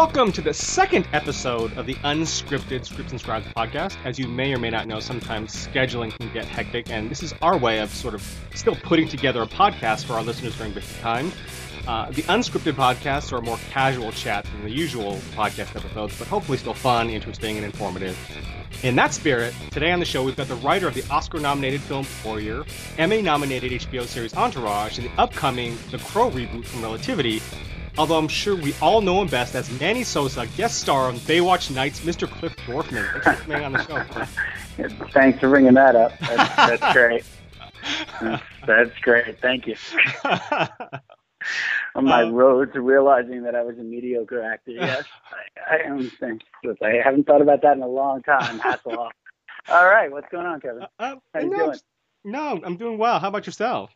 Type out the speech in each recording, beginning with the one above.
Welcome to the second episode of the Unscripted Scripts and Scribes podcast. As you may or may not know, sometimes scheduling can get hectic, and this is our way of sort of still putting together a podcast for our listeners during busy times. Uh, the unscripted podcasts are more casual chats than the usual podcast episodes, but hopefully still fun, interesting, and informative. In that spirit, today on the show we've got the writer of the Oscar-nominated film Warrior, Emmy-nominated HBO series Entourage, and the upcoming The Crow reboot from Relativity, although I'm sure we all know him best as Manny Sosa, guest star on Baywatch Nights, Mr. Cliff Dorfman. Thanks for coming on the show. Thanks for bringing that up. That's, that's great. That's great. Thank you. On my Um, road to realizing that I was a mediocre actor, yes, I, I understand. I haven't thought about that in a long time. Hats off. All right, what's going on, Kevin? Uh, How you no, doing? no, I'm doing well. How about yourself?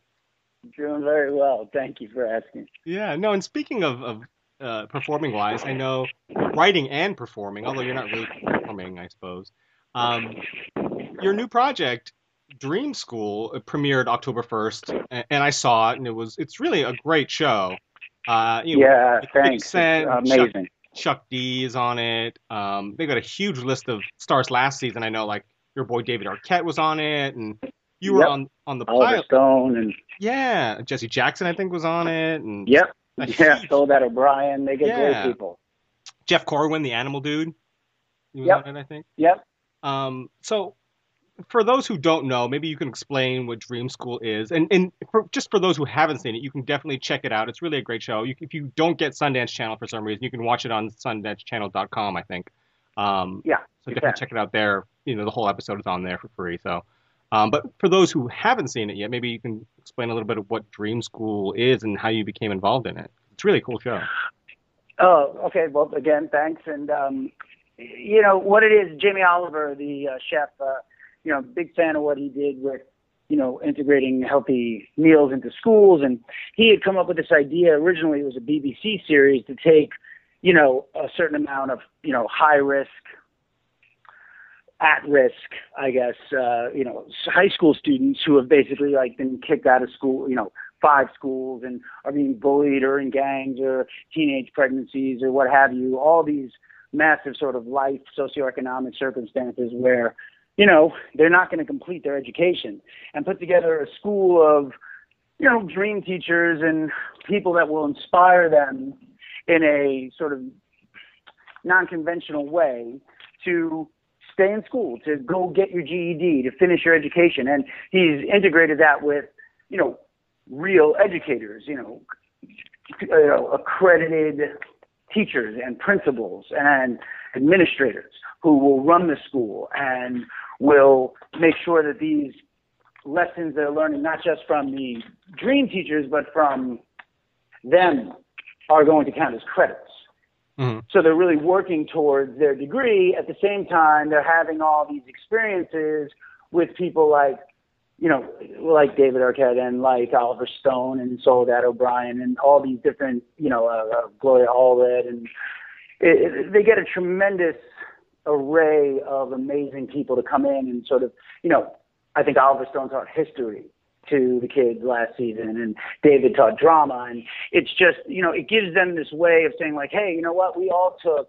Doing very well. Thank you for asking. Yeah, no, and speaking of, of uh, performing wise, I know writing and performing, although you're not really performing, I suppose. Um, your new project, Dream School, uh, premiered October 1st, and, and I saw it, and it was it's really a great show. Uh, you know, Yeah, thanks. It's Cent, amazing. Chuck D is on it. Um, they got a huge list of stars last season. I know, like your boy David Arquette was on it, and you were Yep. on on the Oliver pilot. Stone and Yeah, Jesse Jackson, I think, was on it, and yep, yeah, huge- so that O'Brien. They get Yeah. great people. Jeff Corwin, the animal dude. Yep. on it, I think. Yep. Um, so, for those who don't know, maybe you can explain what Dream School is, and and for, just for those who haven't seen it, you can definitely check it out. It's really a great show. You, if you don't get Sundance Channel for some reason, you can watch it on SundanceChannel.com, I think. Um, Yeah, so definitely can. check it out there. You know, the whole episode is on there for free. So, um, but for those who haven't seen it yet, maybe you can explain a little bit of what Dream School is and how you became involved in it. It's a really cool show. Oh, okay. Well, again, thanks. And um, you know what it is, Jamie Oliver, the uh, chef. Uh, you know, big fan of what he did with you know integrating healthy meals into schools, and he had come up with this idea. Originally, it was a BBC series to take you know a certain amount of you know high risk. At risk, I guess, uh, you know, high school students who have basically like been kicked out of school, you know, five schools and are being bullied or in gangs or teenage pregnancies or what have you, all these massive sort of life socioeconomic circumstances where, you know, they're not going to complete their education and put together a school of, you know, dream teachers and people that will inspire them in a sort of non-conventional way to stay in school, to go get your GED, to finish your education. And he's integrated that with, you know, real educators, you know, you know, accredited teachers and principals and administrators who will run the school and will make sure that these lessons they're learning, not just from the dream teachers, but from them, are going to count as credits. Hmm So they're really working towards their degree. At the same time, they're having all these experiences with people like, you know, like David Arquette and like Oliver Stone and Soledad O'Brien and all these different, you know, uh, uh, Gloria Allred, and it, it, they get a tremendous array of amazing people to come in and sort of, you know, I think Oliver Stone taught history to the kids last season and David taught drama and it's just, you know, it gives them this way of saying like, hey, you know what, we all took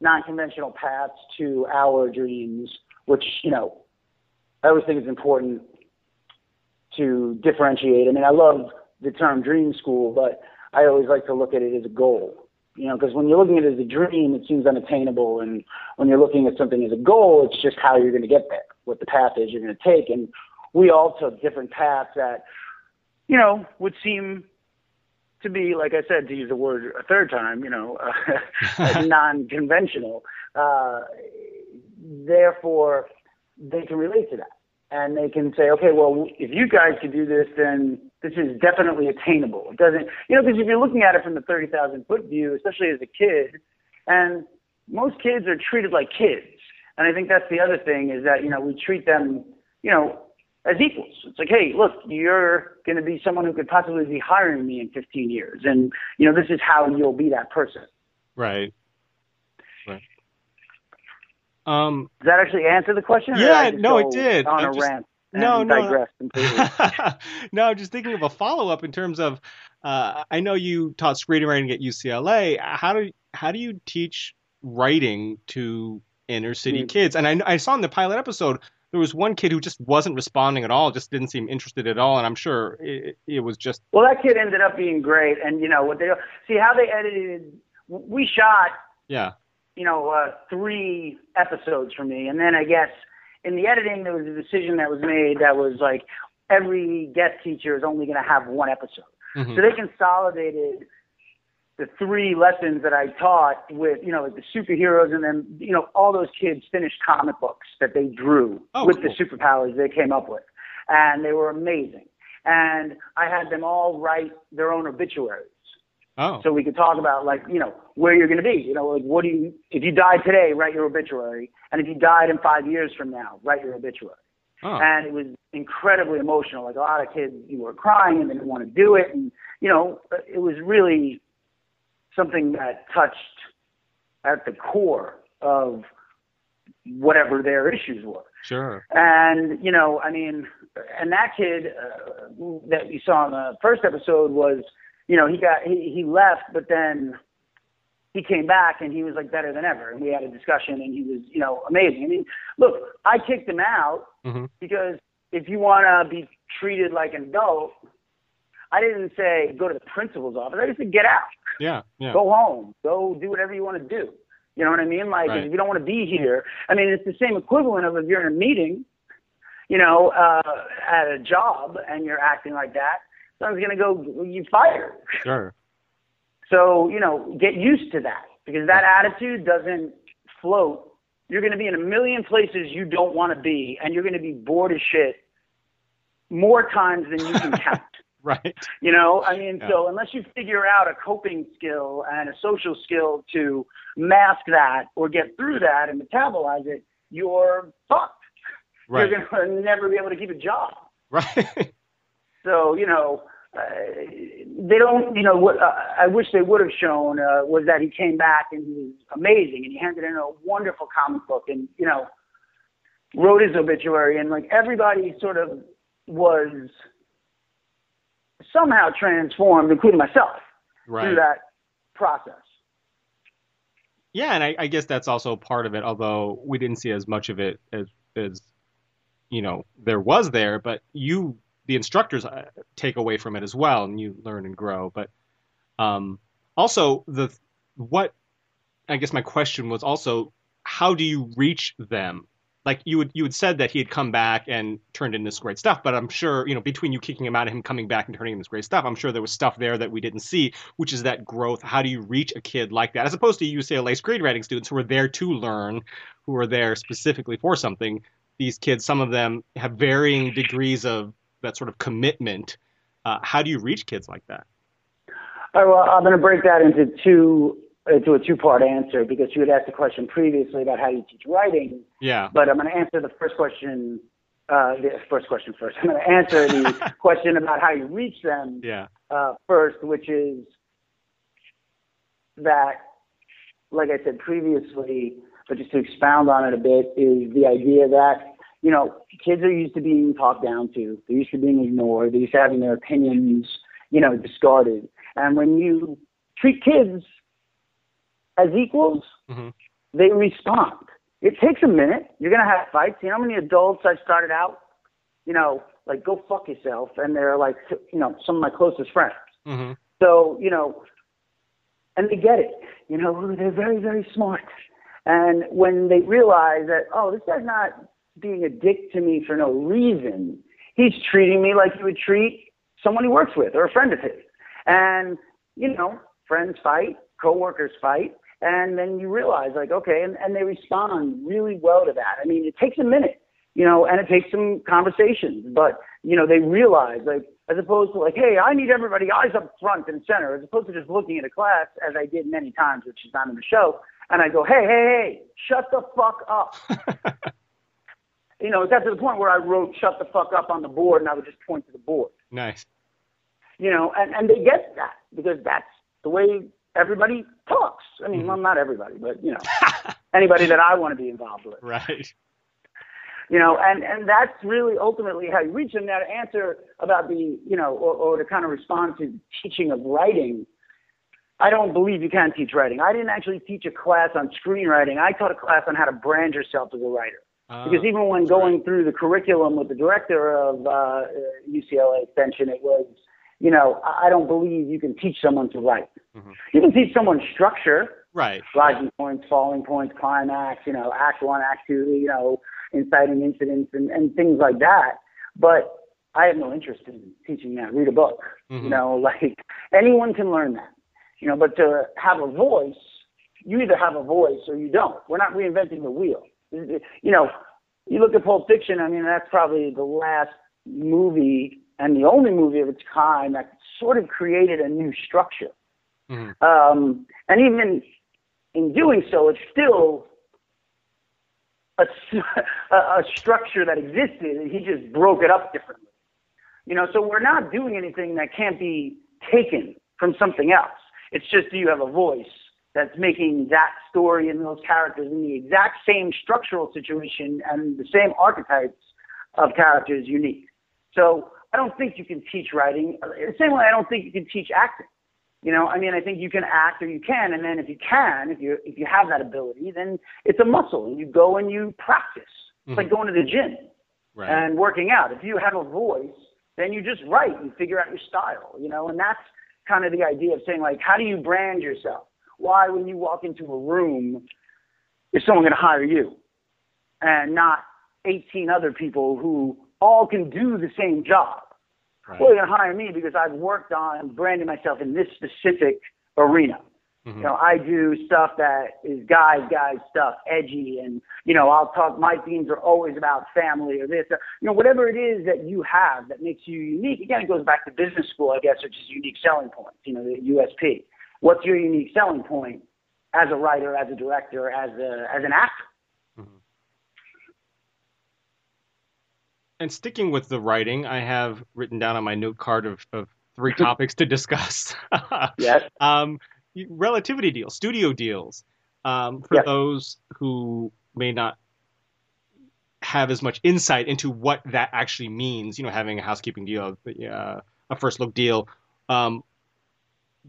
non-conventional paths to our dreams, which, you know, I always think is important to differentiate. I mean, I love the term dream school, but I always like to look at it as a goal. You know, because when you're looking at it as a dream, it seems unattainable, and when you're looking at something as a goal, it's just how you're going to get there, what the path is you're going to take. And we all took different paths that, you know, would seem to be, like I said, to use the word a third time, you know, uh, non-conventional. Uh, therefore, they can relate to that, and they can say, okay, well, if you guys could do this, then this is definitely attainable. It doesn't, you know, because if you're looking at it from the thirty thousand foot view, especially as a kid, and most kids are treated like kids, and I think that's the other thing is that you know we treat them, you know, as equals. It's like, hey, look, you're going to be someone who could possibly be hiring me in 15 years, and you know, this is how you'll be that person. Right. Right. Um, Does that actually answer the question? Yeah, no, it did. On a just- rant. and no, no. completely. no, I'm just thinking of a follow up in terms of. Uh, I know you taught screenwriting at UCLA. How do how do you teach writing to inner city Mm. kids? And I, I saw in the pilot episode there was one kid who just wasn't responding at all, just didn't seem interested at all, and I'm sure it, it was just Well, that kid ended up being great, and you know what they see how they edited. We shot, yeah, you know, uh, three episodes for me, and then I guess in the editing there was a decision that was made that was like every guest teacher is only going to have one episode. Mhm. So they consolidated the three lessons that I taught with, you know, like the superheroes and then, you know, all those kids finished comic books that they drew Oh, with cool. the superpowers they came up with. And they were amazing. And I had them all write their own obituaries. oh, So we could talk about like, you know, where you're going to be. You know, like what do you, if you die today, write your obituary. And if you died in five years from now, write your obituary oh, and it was incredibly emotional. Like a lot of kids, you were crying and they didn't want to do it, and you know, it was really something that touched at the core of whatever their issues were. sure, And you know, I mean, and that kid uh, that you saw in the first episode was, you know, he got he, he left, but then he came back and he was like better than ever. And we had a discussion, and he was, you know, amazing. I mean, look, I kicked him out hmm because if you want to be treated like an adult, I didn't say go to the principal's office. I just said get out, yeah, yeah, go home, go do whatever you want to do. You know what I mean? Like Right. if you don't want to be here, I mean it's the same equivalent of if you're in a meeting, you know, uh, at a job and you're acting like that, someone's gonna go you fired. sure, So you know, get used to that because that attitude doesn't float. You're going to be in a million places you don't want to be, and you're going to be bored as shit more times than you can count. right, You know, I mean, Yeah. so unless you figure out a coping skill and a social skill to mask that or get through that and metabolize it, you're fucked. right, You're going to never be able to keep a job. right, So you know, uh, they don't. You know what uh, I wish they would have shown uh, was that he came back and he was amazing and he handed in a wonderful comic book and you know wrote his obituary and like everybody sort of was somehow transformed, including myself, through that process. Yeah, and I, I guess that's also part of it. Although we didn't see as much of it as as you know there was there, but you, the instructors, uh, take away from it as well, and you learn and grow. But um, also the what I guess my question was also how do you reach them? Like you would you had said that he had come back and turned in this great stuff, but I'm sure you know between you kicking him out and him coming back and turning in this great stuff, I'm sure there was stuff there that we didn't see, which is that growth. How do you reach a kid like that, as opposed to you say UCLA screenwriting students who are there to learn, who are there specifically for something? These kids, some of them have varying degrees of that sort of commitment. Uh, how do you reach kids like that? All right, well, I'm going to break that into two into a two-part answer because you had asked a question previously about how you teach writing, Yeah. but I'm going to answer the first question. Uh, the first question first. I'm going to answer the question about how you reach them Yeah. uh, first, which is that, like I said previously, but just to expound on it a bit, is the idea that you know kids are used to being talked down to, they're used to being ignored, they're used to having their opinions, you know, discarded, and when you treat kids as equals, hmm they respond. It takes a minute. You're gonna have fights. You know how many adults I started out, you know, like go fuck yourself, and they're like, you know, some of my closest friends. hmm So, you know, and they get it. You know, they're very, very smart. And when they realize that, oh, this guy's not being a dick to me for no reason, he's treating me like he would treat someone he works with or a friend of his. And, you know, friends fight, coworkers fight, and then you realize, like, okay, and, and they respond really well to that. I mean, it takes a minute, you know, and it takes some conversations, but, you know, they realize, like, as opposed to like, hey, I need everybody eyes up front and center, as opposed to just looking at a class, as I did many times, which is not in the show, and I go, hey, hey, hey, shut the fuck up. you know, it got to the point where I wrote shut the fuck up on the board, and I would just point to the board. nice. You know, and, and they get that because that's the way everybody talks. I mean, Mhm. well, not everybody, but, you know, anybody that I want to be involved with. Right. you know, and and that's really ultimately how you reach them. Now, to answer about the, you know, or, or to kind of respond to teaching of writing, I don't believe you can teach writing. I didn't actually teach a class on screenwriting. I taught a class on how to brand yourself as a writer. Uh, because even when going right. through the curriculum with the director of uh, UCLA Extension, it was, you know, I don't believe you can teach someone to write. Mm-hmm. You can teach someone structure, right? Rising points, falling points, climax, you know, act one, act two, you know, inciting incidents and, and things like that. But I have no interest in teaching that. Read a book. Mm-hmm. You know, like anyone can learn that. You know, but to have a voice, you either have a voice or you don't. We're not reinventing the wheel. You know, you look at Pulp Fiction. I mean, that's probably the last movie and the only movie of its kind that sort of created a new structure. Mm-hmm. Um, and even in doing so, it's still a, a structure that existed. And he just broke it up differently. You know, so we're not doing anything that can't be taken from something else. It's just do you have a voice that's making that story and those characters in the exact same structural situation and the same archetypes of characters unique. So I don't think you can teach writing. The same way I don't think you can teach acting. You know, I mean, I think you can act or you can, and then if you can, if you if you have that ability, then it's a muscle, and you go and you practice. It's mm-hmm. like going to the gym right. and working out. If you have a voice, then you just write and figure out your style. You know, and that's kind of the idea of saying like, how do you brand yourself? Why, when you walk into a room, is someone going to hire you and not 18 other people who all can do the same job? Right. Well, they're going to hire me because I've worked on branding myself in this specific arena. Mm-hmm. You know, I do stuff that is guys, guys stuff, edgy, and you know, I'll talk. My themes are always about family or this, or, you know, whatever it is that you have that makes you unique. Again, it goes back to business school, I guess, which is unique selling points. You know, the USP. What's your unique selling point as a writer, as a director, as a as an actor? Mm-hmm. And sticking with the writing, I have written down on my note card of, of three topics to discuss. yes. Um, relativity deals, studio deals. Um, for yes. those who may not have as much insight into what that actually means, you know, having a housekeeping deal, uh, a first look deal, um,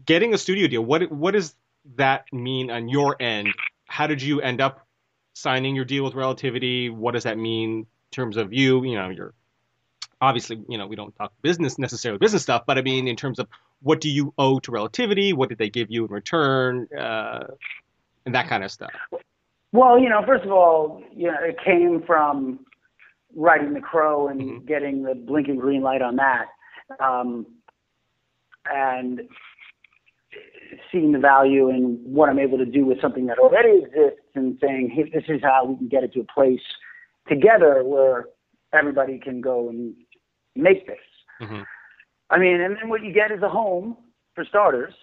getting a studio deal. What what does that mean on your end? How did you end up signing your deal with Relativity? What does that mean terms of you, you know, you're obviously, you know, we don't talk business necessarily business stuff, but I mean, in terms of what do you owe to relativity? What did they give you in return? Uh, and that kind of stuff. Well, you know, first of all, you know, it came from writing The Crow and mm-hmm. getting the blinking green light on that. Um, and seeing the value in what I'm able to do with something that already exists and saying, hey, this is how we can get it to a place together where everybody can go and make this. Mm-hmm. I mean, and then what you get is a home for starters.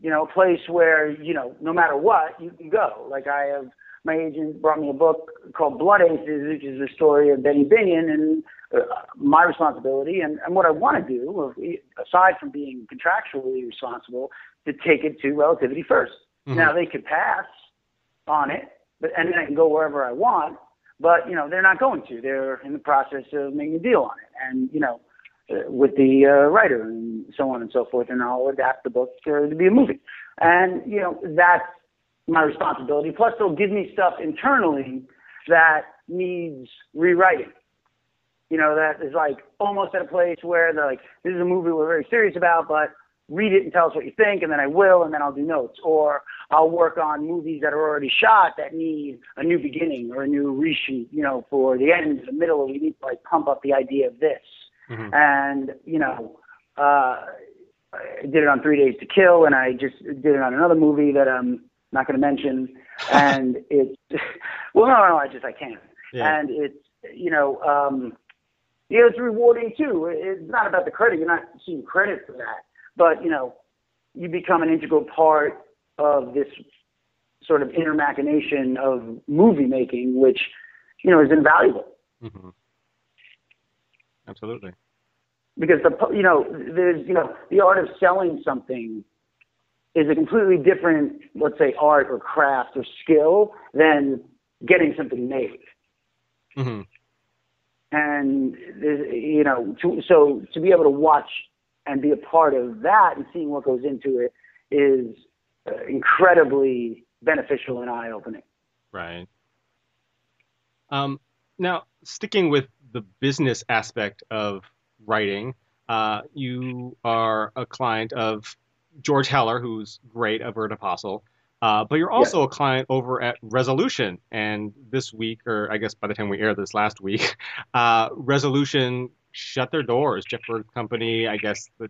You know, a place where you know, no matter what, you can go. Like I have, my agent brought me a book called Blood Aces, which is the story of Benny Binion and uh, my responsibility and, and what I want to do, aside from being contractually responsible, to take it to relativity 1st mm-hmm. Now they could pass on it, but and then I can go wherever I want. But you know they're not going to. They're in the process of making a deal on it, and you know uh, with the uh, writer and so on and so forth. And I'll adapt the book to, to be a movie. And you know that's my responsibility. Plus, they'll give me stuff internally that needs rewriting. You know, that is like almost at a place where they're like, this is a movie we're very serious about, but read it and tell us what you think, and then I will, and then I'll do notes. Or I'll work on movies that are already shot that need a new beginning or a new reshoot, you know, for the end, the middle, we need to like pump up the idea of this. Mm-hmm. And, you know, uh, I did it on Three Days to Kill, and I just did it on another movie that I'm not going to mention. and it's, well, no, no, I just, I can't. Yeah. And it's, you know, um, yeah, it's rewarding too. It's not about the credit. You're not seeing credit for that but you know, you become an integral part of this sort of inner machination of movie making, which you know is invaluable. Mm-hmm. Absolutely. Because the you know there's you know the art of selling something is a completely different let's say art or craft or skill than getting something made. Mm-hmm. And you know, to, so to be able to watch and be a part of that and seeing what goes into it is uh, incredibly beneficial and eye opening. Right. Um, now, sticking with the business aspect of writing, uh, you are a client of George Heller, who's great, a Vert Apostle. Uh, but you're also yeah. a client over at Resolution. And this week, or I guess by the time we air this last week, uh, Resolution shut their doors. Jeff Berg's company, I guess the,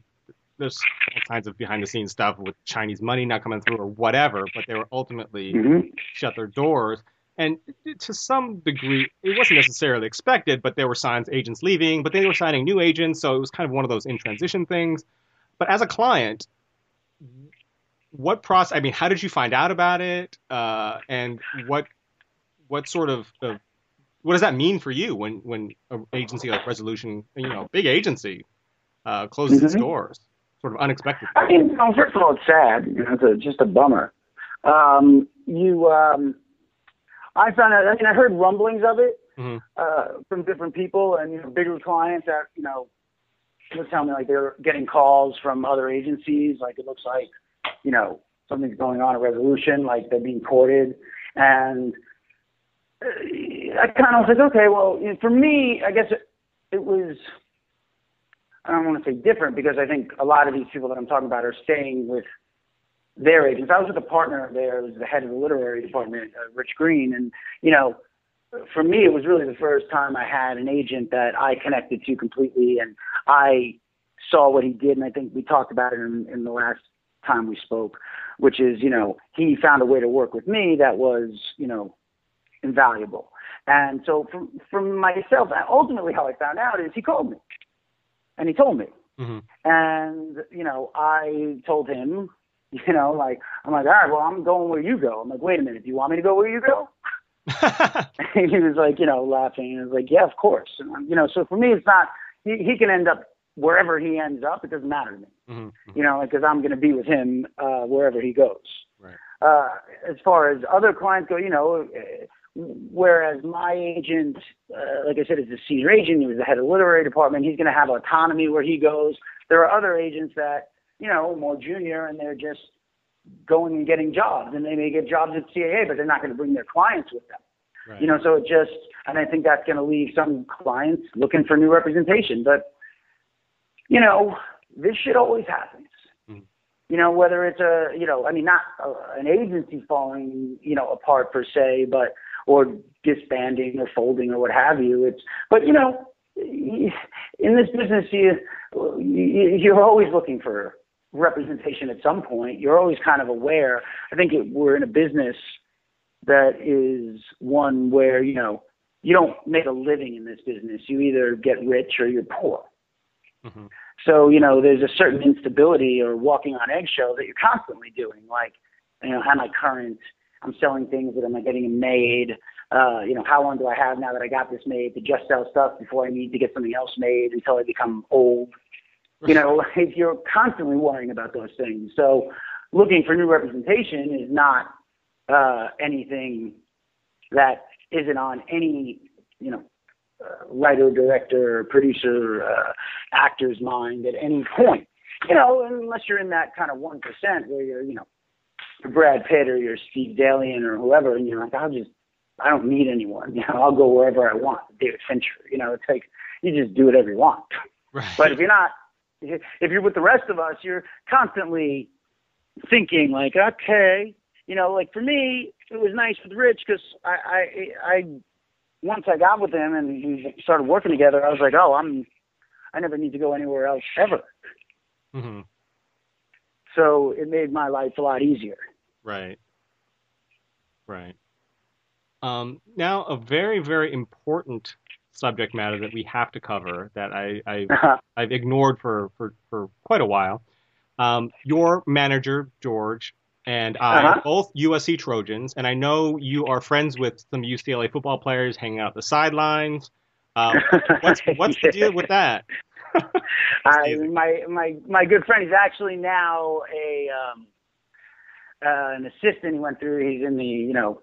there's all kinds of behind the scenes stuff with Chinese money not coming through or whatever, but they were ultimately mm-hmm. shut their doors. And to some degree, it wasn't necessarily expected, but there were signs agents leaving, but they were signing new agents, so it was kind of one of those in transition things. But as a client, what process? I mean, how did you find out about it, uh, and what what sort of, of what does that mean for you when when an agency like Resolution, you know, big agency, uh, closes mm-hmm. its doors, sort of unexpected? I mean, know, first of all, it's sad. You know, it's a, just a bummer. Um, you, um, I found out. I mean, I heard rumblings of it mm-hmm. uh, from different people, and you know, bigger clients that you know were telling me like they're getting calls from other agencies. Like it looks like you know, something's going on, a resolution, like they're being courted. And I kind of was like, okay, well, you know, for me, I guess it, it was, I don't want to say different because I think a lot of these people that I'm talking about are staying with their agents. I was with a partner there, was the head of the literary department, uh, Rich Green, and you know, for me, it was really the first time I had an agent that I connected to completely, and I saw what he did, and I think we talked about it in, in the last time we spoke, which is, you know, he found a way to work with me that was, you know, invaluable. And so from, from myself, ultimately how I found out is he called me and he told me. Mm-hmm. And, you know, I told him, you know, like, I'm like, all right, well, I'm going where you go. I'm like, wait a minute, do you want me to go where you go? and he was like, you know, laughing. And I was like, yeah, of course. And, you know, so for me, it's not, he, he can end up wherever he ends up, it doesn't matter to me. Mm-hmm. mm-hmm. You know, because I'm going to be with him uh, wherever he goes. Right. Uh, as far as other clients go, you know, uh, whereas my agent, uh, like I said, is a senior agent. He was the head of the literary department. He's going to have autonomy where he goes. There are other agents that, you know, more junior, and they're just going and getting jobs, and they may get jobs at CAA, but they're not going to bring their clients with them. Right. You know, so it just, and I think that's going to leave some clients looking for new representation. But you know, this shit always happens. Mm-hmm. You know, whether it's a, you know, I mean, not a, an agency falling, you know, apart per se, but or disbanding or folding or what have you. It's, but you know, in this business, you you're always looking for representation at some point. You're always kind of aware. I think it, we're in a business that is one where you know you don't make a living in this business. You either get rich or you're poor. Mm-hmm. So, you know, there's a certain instability or walking on eggshells that you're constantly doing. Like, you know, how am I current? I'm selling things that am I getting made? Uh, you know, how long do I have now that I got this made to just sell stuff before I need to get something else made until I become old? You know, like you're constantly worrying about those things. So looking for new representation is not uh, anything that isn't on any, you know, uh, writer, director, producer, uh, actor's mind at any point. You know, unless you're in that kind of one percent where you're, you know, Brad Pitt or you're Steve Zaillian or whoever, and you're like, I'll just, I don't need anyone. You know, I'll go wherever I want. David Fincher. You know, it's like you just do whatever you want. Right. But if you're not, if you're with the rest of us, you're constantly thinking like, okay, you know, like for me, it was nice with Rich because I, I, I once I got with him and we started working together, I was like, oh, I'm, I never need to go anywhere else ever. Mm-hmm. So it made my life a lot easier. Right. Right. Um, now, a very, very important subject matter that we have to cover that I, I uh-huh. I've ignored for, for, for quite a while. Um, your manager, George, and I uh-huh. both USC Trojans, and I know you are friends with some UCLA football players hanging out the sidelines. Um, what's what's the deal with that? I, my my my good friend is actually now a um, uh, an assistant. He went through. He's in the you know.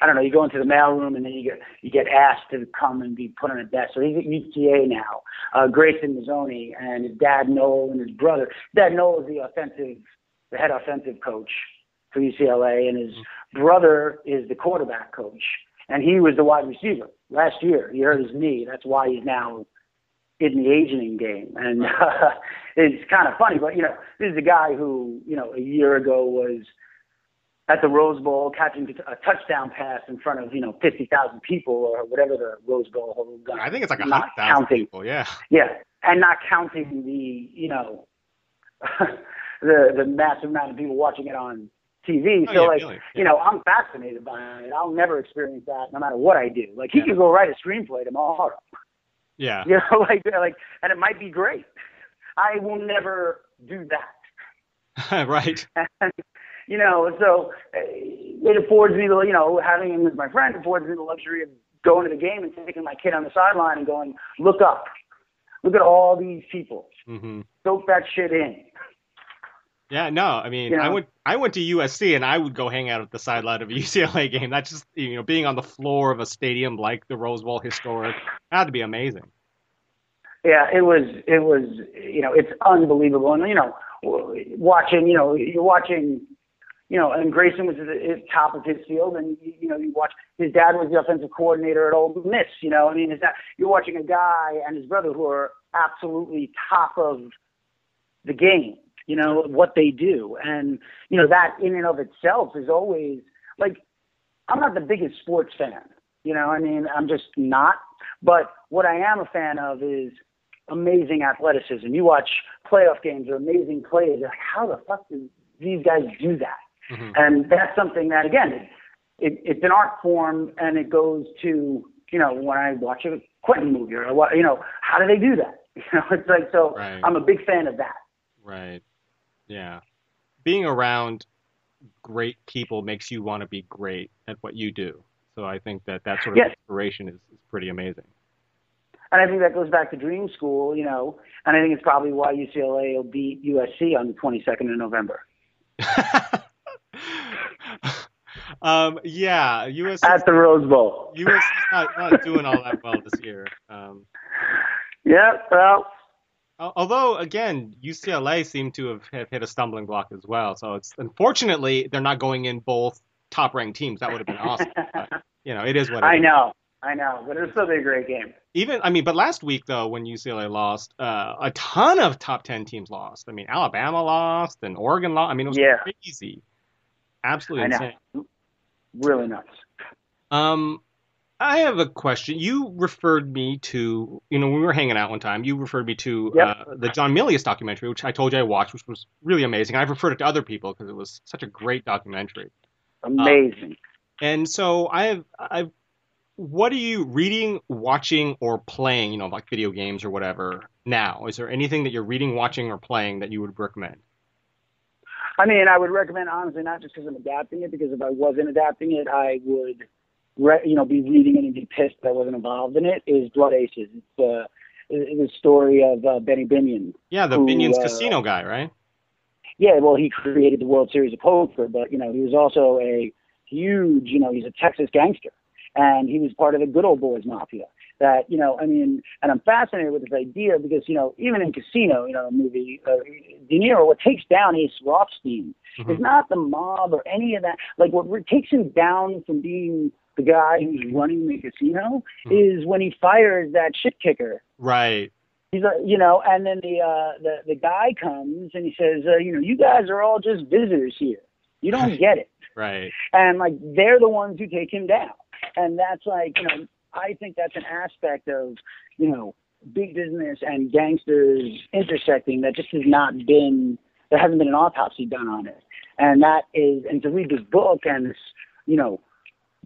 I don't know. You go into the mailroom and then you get you get asked to come and be put on a desk. So he's at UCA now. Uh, Grayson Mazzone and his dad Noel and his brother. Dad Noel is the offensive the head offensive coach for UCLA, and his brother is the quarterback coach, and he was the wide receiver last year. He hurt his knee. That's why he's now in the aging game, and uh, it's kind of funny. But you know, this is a guy who you know a year ago was at the Rose Bowl catching a touchdown pass in front of you know fifty thousand people or whatever the Rose Bowl holds. I think it's like a hundred thousand people. Yeah. Yeah, and not counting the you know the the massive amount of people watching it on TV. Oh, so yeah, like really. you know, I'm fascinated by it. I'll never experience that no matter what I do. Like he Yeah. could go write a screenplay tomorrow. Yeah. You know, like like and it might be great. I will never do that. right. you know, so uh, it affords me the, you know, having him as my friend affords me the luxury of going to the game and taking my kid on the sideline and going, look up, look at all these people, hmm soak that shit in. Yeah. No. I mean, You I went I went to USC and I would go hang out at the sideline of a UCLA game. That's just you know being on the floor of a stadium like the Rose Bowl, historic. Had to be amazing. Yeah, it was, it was, you know, it's unbelievable. And, you know, watching, you know, you're watching, you know, and Grayson was at the top of his field, and you, you know, you watch his dad was the offensive coordinator at Ole Miss. You know, I mean, is that you're watching a guy and his brother who are absolutely top of the game. You know what they do, and you know that in and of itself is always like I'm not the biggest sports fan. You know, I mean, I'm just not. But what I am a fan of is amazing athleticism. You watch playoff games or amazing plays. You're like, how the fuck do these guys do that? hmm And that's something that, again, it, it, it's an art form, and it goes to you know when I watch a Quentin movie or you know how do they do that? You know, it's like so. Right. I'm a big fan of that. Right. Yeah. Being around great people makes you want to be great at what you do. So I think that that sort of Yes. inspiration is, is pretty amazing. And I think that goes back to Dream School, you know, and I think it's probably why UCLA will beat USC on the 22nd of November um, yeah, USC at the Rose Bowl. USC's not, not doing all that well this year. Um, Yeah, well, although again, UCLA seemed to have, have hit a stumbling block as well. So it's unfortunately they're not going in both top-ranked teams. That would have been awesome. But, you know, it is what it I is. know, I know, but it'll still a great game. Even I mean, but last week though, when UCLA lost, uh, a ton of top ten teams lost. I mean, Alabama lost and Oregon lost. I mean, it was Yeah. crazy, absolutely insane. Really nuts. Um, I have a question. You referred me to, you know, when we were hanging out one time, you referred me to Yep. uh, the John Milius documentary, which I told you I watched, which was really amazing. I've referred it to other people because it was such a great documentary. Amazing. And so I have, I've, what are you reading, watching, or playing? You know, like video games or whatever. Now, is there anything that you're reading, watching, or playing that you would recommend? I mean, I would recommend honestly, not just because I'm adapting it, because if I wasn't adapting it, I would, re- you know, be reading it and be pissed that I wasn't involved in it. Is Blood Aces? It's uh, it's the story of uh, Benny Binion. Yeah, the Who, Binion's uh, Casino guy, right? Yeah, well, he created the World Series of Poker, but you know, he was also a huge, you know, he's a Texas gangster, and he was part of the Good Old Boys Mafia. That you know, I mean, and I'm fascinated with this idea because you know, even in Casino, you know, the movie, uh, De Niro, what takes down Ace Rothstein Mhm. is not the mob or any of that. Like what takes him down from being the guy who's running the casino Mhm. is when he fires that shit kicker Right. He's a, you know, and then the uh, the the guy comes and he says, uh, you know, you guys are all just visitors here. You don't get it, Right. and like they're the ones who take him down, and that's like, you know, I think that's an aspect of, you know, big business and gangsters intersecting that just has not been there hasn't been an autopsy done on it, and that is, and to read this book and this, you know,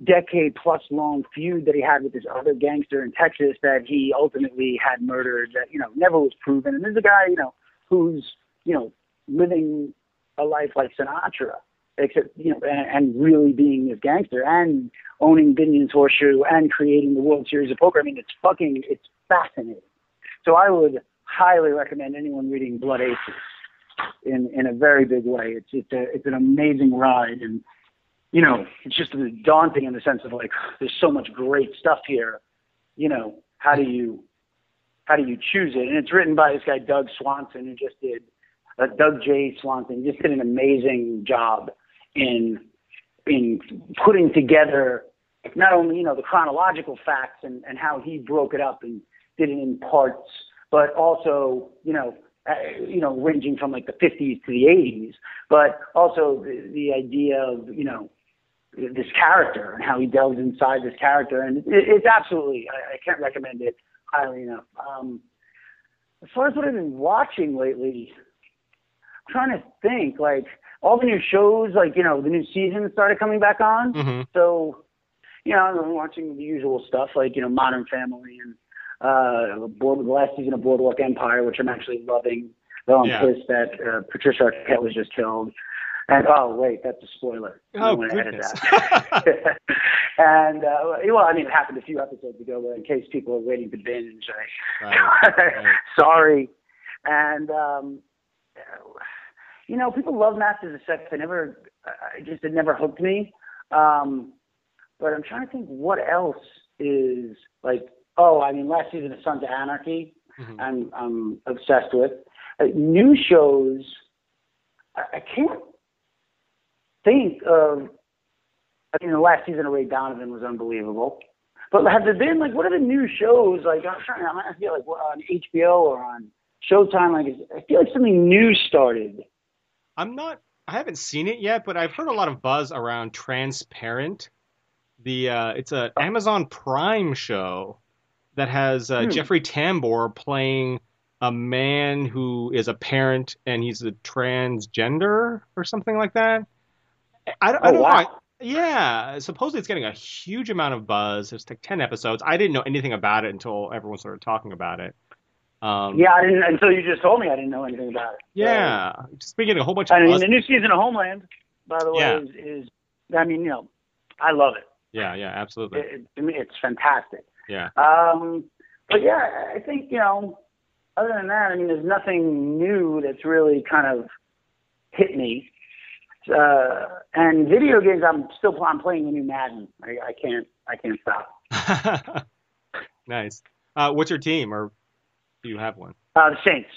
decade plus long feud that he had with this other gangster in Texas that he ultimately had murdered that, you know, never was proven. And there's a guy, you know, who's, you know, living a life like Sinatra, except, you know, and, and really being this gangster and owning Binion's Horseshoe and creating the World Series of Poker. I mean, it's fucking, it's fascinating. So I would highly recommend anyone reading Blood Aces in, in a very big way. It's, it's a, it's an amazing ride and, you know, it's just daunting in the sense of like, there's so much great stuff here. You know, how do you, how do you choose it? And it's written by this guy Doug Swanson, who just did, uh, Doug J. Swanson, just did an amazing job in in putting together not only you know the chronological facts and, and how he broke it up and did it in parts, but also you know uh, you know ranging from like the 50s to the 80s, but also the, the idea of you know this character and how he delves inside this character, and it, it's absolutely I, I can't recommend it highly enough. Um, as far as what I've been watching lately, I'm trying to think like all the new shows, like you know the new season started coming back on, Mm-hmm. so you know I'm watching the usual stuff like you know Modern Family and uh board the last season of Boardwalk Empire, which I'm actually loving. Though I'm Yeah. pissed that uh, Patricia Arquette was just killed. And oh wait, that's a spoiler. Oh goodness. that. and uh, well, I mean, it happened a few episodes ago, but in case people are waiting to binge, I, Right, right. sorry. And um, you know, people love Masters of Sex. I never, I just it never hooked me. Um, but I'm trying to think what else is like. Oh, I mean, last season of Sons of Anarchy. Mhm. I'm I'm obsessed with. Uh, new shows, I, I can't think of. I mean, the last season of Ray Donovan was unbelievable. But have there been like what are the new shows like? I'm trying. I feel like on HBO or on Showtime. Like I feel like something new started. I'm not. I haven't seen it yet, but I've heard a lot of buzz around Transparent. The uh, it's a Amazon Prime show that has uh, Hmm. Jeffrey Tambor playing a man who is a parent and he's a transgender or something like that. I, don't- I Oh, don't know. wow. I- yeah, supposedly it's getting a huge amount of buzz. It's like ten episodes. I didn't know anything about it until everyone started talking about it. Um, Yeah, I didn't until you just told me. I didn't know anything about it. yeah. Just been getting a whole bunch of I mean, buzz. the new season of Homeland, by the way, Yeah. is, is I mean, you know, I love it. Yeah, yeah, absolutely. it, it it's fantastic. Yeah. Um, but yeah, I think you know, other than that, I mean, there's nothing new that's really kind of hit me. Uh, and video games, I'm still I'm playing the new Madden. I, I can't I can't stop. nice. Uh, what's your team, or do you have one? Uh, the Saints.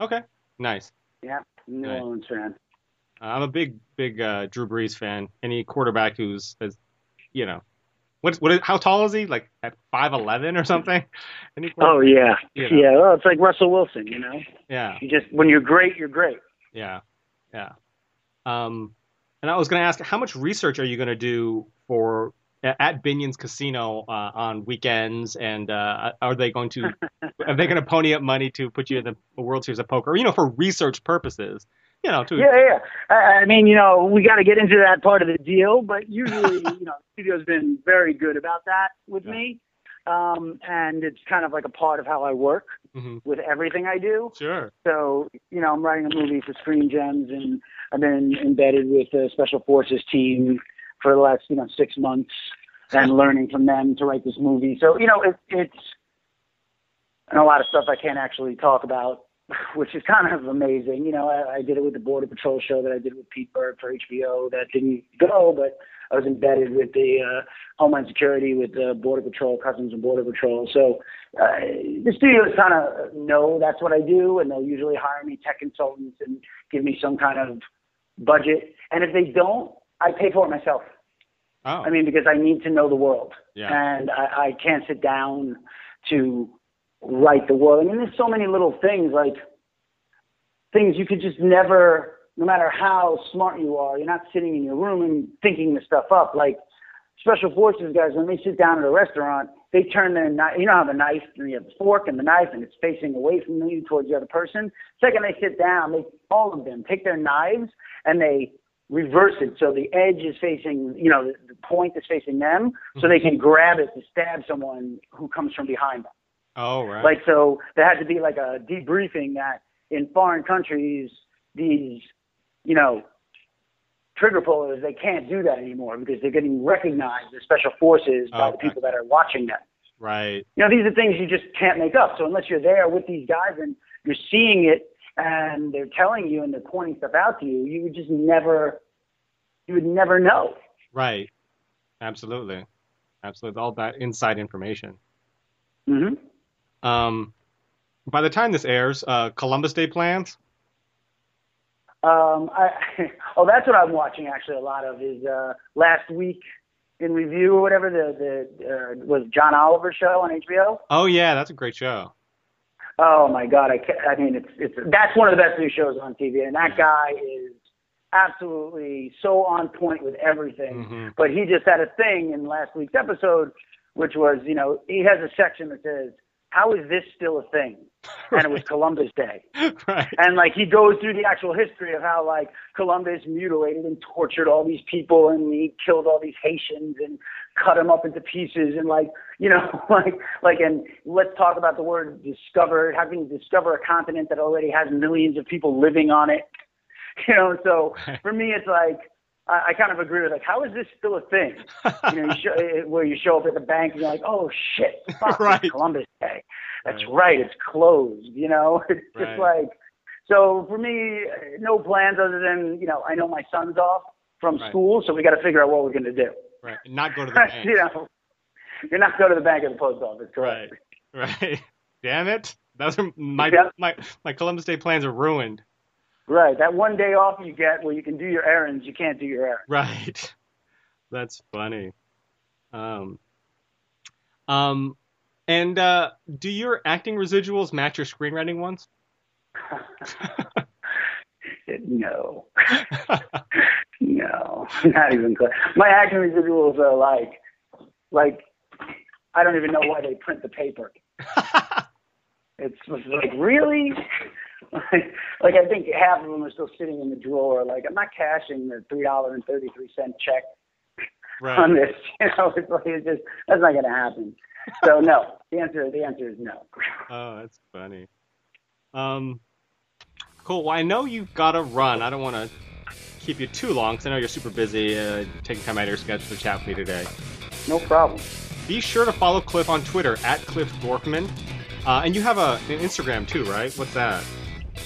Okay, nice. Yeah, New. Orleans fan. Uh, I'm a big, big uh, Drew Brees fan. Any quarterback who's, is, you know, what? Is, how tall is he? Like at five eleven or something? Any Oh yeah, You know. yeah. Well, it's like Russell Wilson. You know, yeah, you just when you're great, you're great. yeah, yeah. Um, and I was going to ask, how much research are you going to do for at Binion's Casino uh, on weekends? And uh, are they going to are they going to pony up money to put you in the World Series of Poker? You know, for research purposes. You know, to Yeah, yeah. I, I mean, you know, we got to get into that part of the deal, but usually, you know, the studio's been very good about that with Yeah. me. Um, and it's kind of like a part of how I work Mhm. with everything I do. Sure. So, you know, I'm writing a movie for Screen Gems, and I've been embedded with the Special Forces team for the last, you know, six months, and learning from them to write this movie. So, you know, it, it's and a lot of stuff I can't actually talk about, which is kind of amazing. You know, I, I did it with the Border Patrol show that I did with Pete Berg for HBO that didn't go, but I was embedded with the uh, Homeland Security with the Border Patrol, Customs and Border Patrol. So uh, the studios kind of know that's what I do, and they'll usually hire me tech consultants and give me some kind of budget. And if they don't, I pay for it myself. Oh, I mean, because I need to know the world, Yeah. and I, I can't sit down to write the world. I mean, there's so many little things like things you could just never, no matter how smart you are, you're not sitting in your room and thinking the stuff up. Like special forces guys, when they sit down at a restaurant, they turn their knife. You know how the knife, you have the fork and the knife, and it's facing away from you towards the other person. Second, they sit down, they all of them take their knives and they reverse it so the edge is facing, you know, the, the point is facing them, so they can grab it to stab someone who comes from behind them. oh, right. Like so, there had to be like a debriefing that in foreign countries, these, you know, trigger pullers they can't do that anymore because they're getting recognized as special forces by the people that are watching them. right. You know, these are things you just can't make up. So unless you're there with these guys and you're seeing it and they're telling you and they're pointing stuff out to you, you would just never, you would never know. Right. Absolutely. Absolutely. All that inside information. hmm Um, by the time this airs, uh, Columbus Day plans. Um, I, oh, that's what I'm watching actually a lot of is uh, last week in review or whatever the the uh, was John Oliver show on HBO. Oh yeah, that's a great show. Oh my God, I ca- I mean it's it's that's one of the best new shows on TV, and that guy is absolutely so on point with everything. Mhm. But he just had a thing in last week's episode, which was you know he has a section that says how is this still a thing, and it was Columbus Day. right. And like he goes through the actual history of how like Columbus mutilated and tortured all these people and he killed all these Haitians and cut them up into pieces and like you know like like and let's talk about the word discovered. How can you discover a continent that already has millions of people living on it? You know, so for me it's like I, I kind of agree with like how is this still a thing? You know, you show, eh, where you show up at the bank and you're like, oh shit, fuck, Right. it's Columbus Day. That's Right. right. It's closed. You know, it's Right. just like so for me, no plans other than you know I know my son's off from Right. school, so we got to figure out what we're going to do. Right. And not go to the bank. you know, you're not going to the bank or the post office, correct? Right. Damn it. Those are my Yeah. my my Columbus Day plans are ruined. Right. That one day off you get where you can do your errands, you can't do your errands. Right. That's funny. Um, um, and uh, do your acting residuals match your screenwriting ones? no, no, not even close. My acting residuals are like, like, I don't even know why they print the paper. It's like really, like, I think half of them are still sitting in the drawer. Like I'm not cashing the three dollar and thirty three cent check on this. You know, it's like it's just that's not going to happen. So no, the answer the answer is no. Oh, that's funny. Um, cool. Well, I know you've got to run. I don't want to keep you too long because I know you're super busy uh, taking time out of your schedule to chat with me today. No problem. Be sure to follow Cliff on Twitter at Cliff Dorfman. Uh, and you have a, an Instagram too, right? What's that?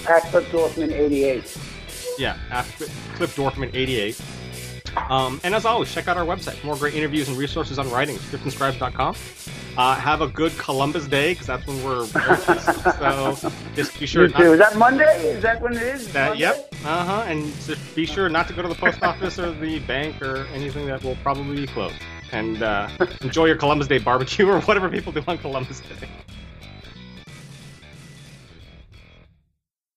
At Cliff Dorfman eighty eight. Yeah, at Cliff Dorfman88. Um, and as always, check out our website for more great interviews and resources on writing, scriptandscribes.com. Uh, have a good Columbus Day, because that's when we're so just be sure not. Is that Monday? Is that when it is? that, yep, uh-huh, and just be sure not to go to the post office or the bank or anything that will probably be closed. And uh, enjoy your Columbus Day barbecue or whatever people do on Columbus Day.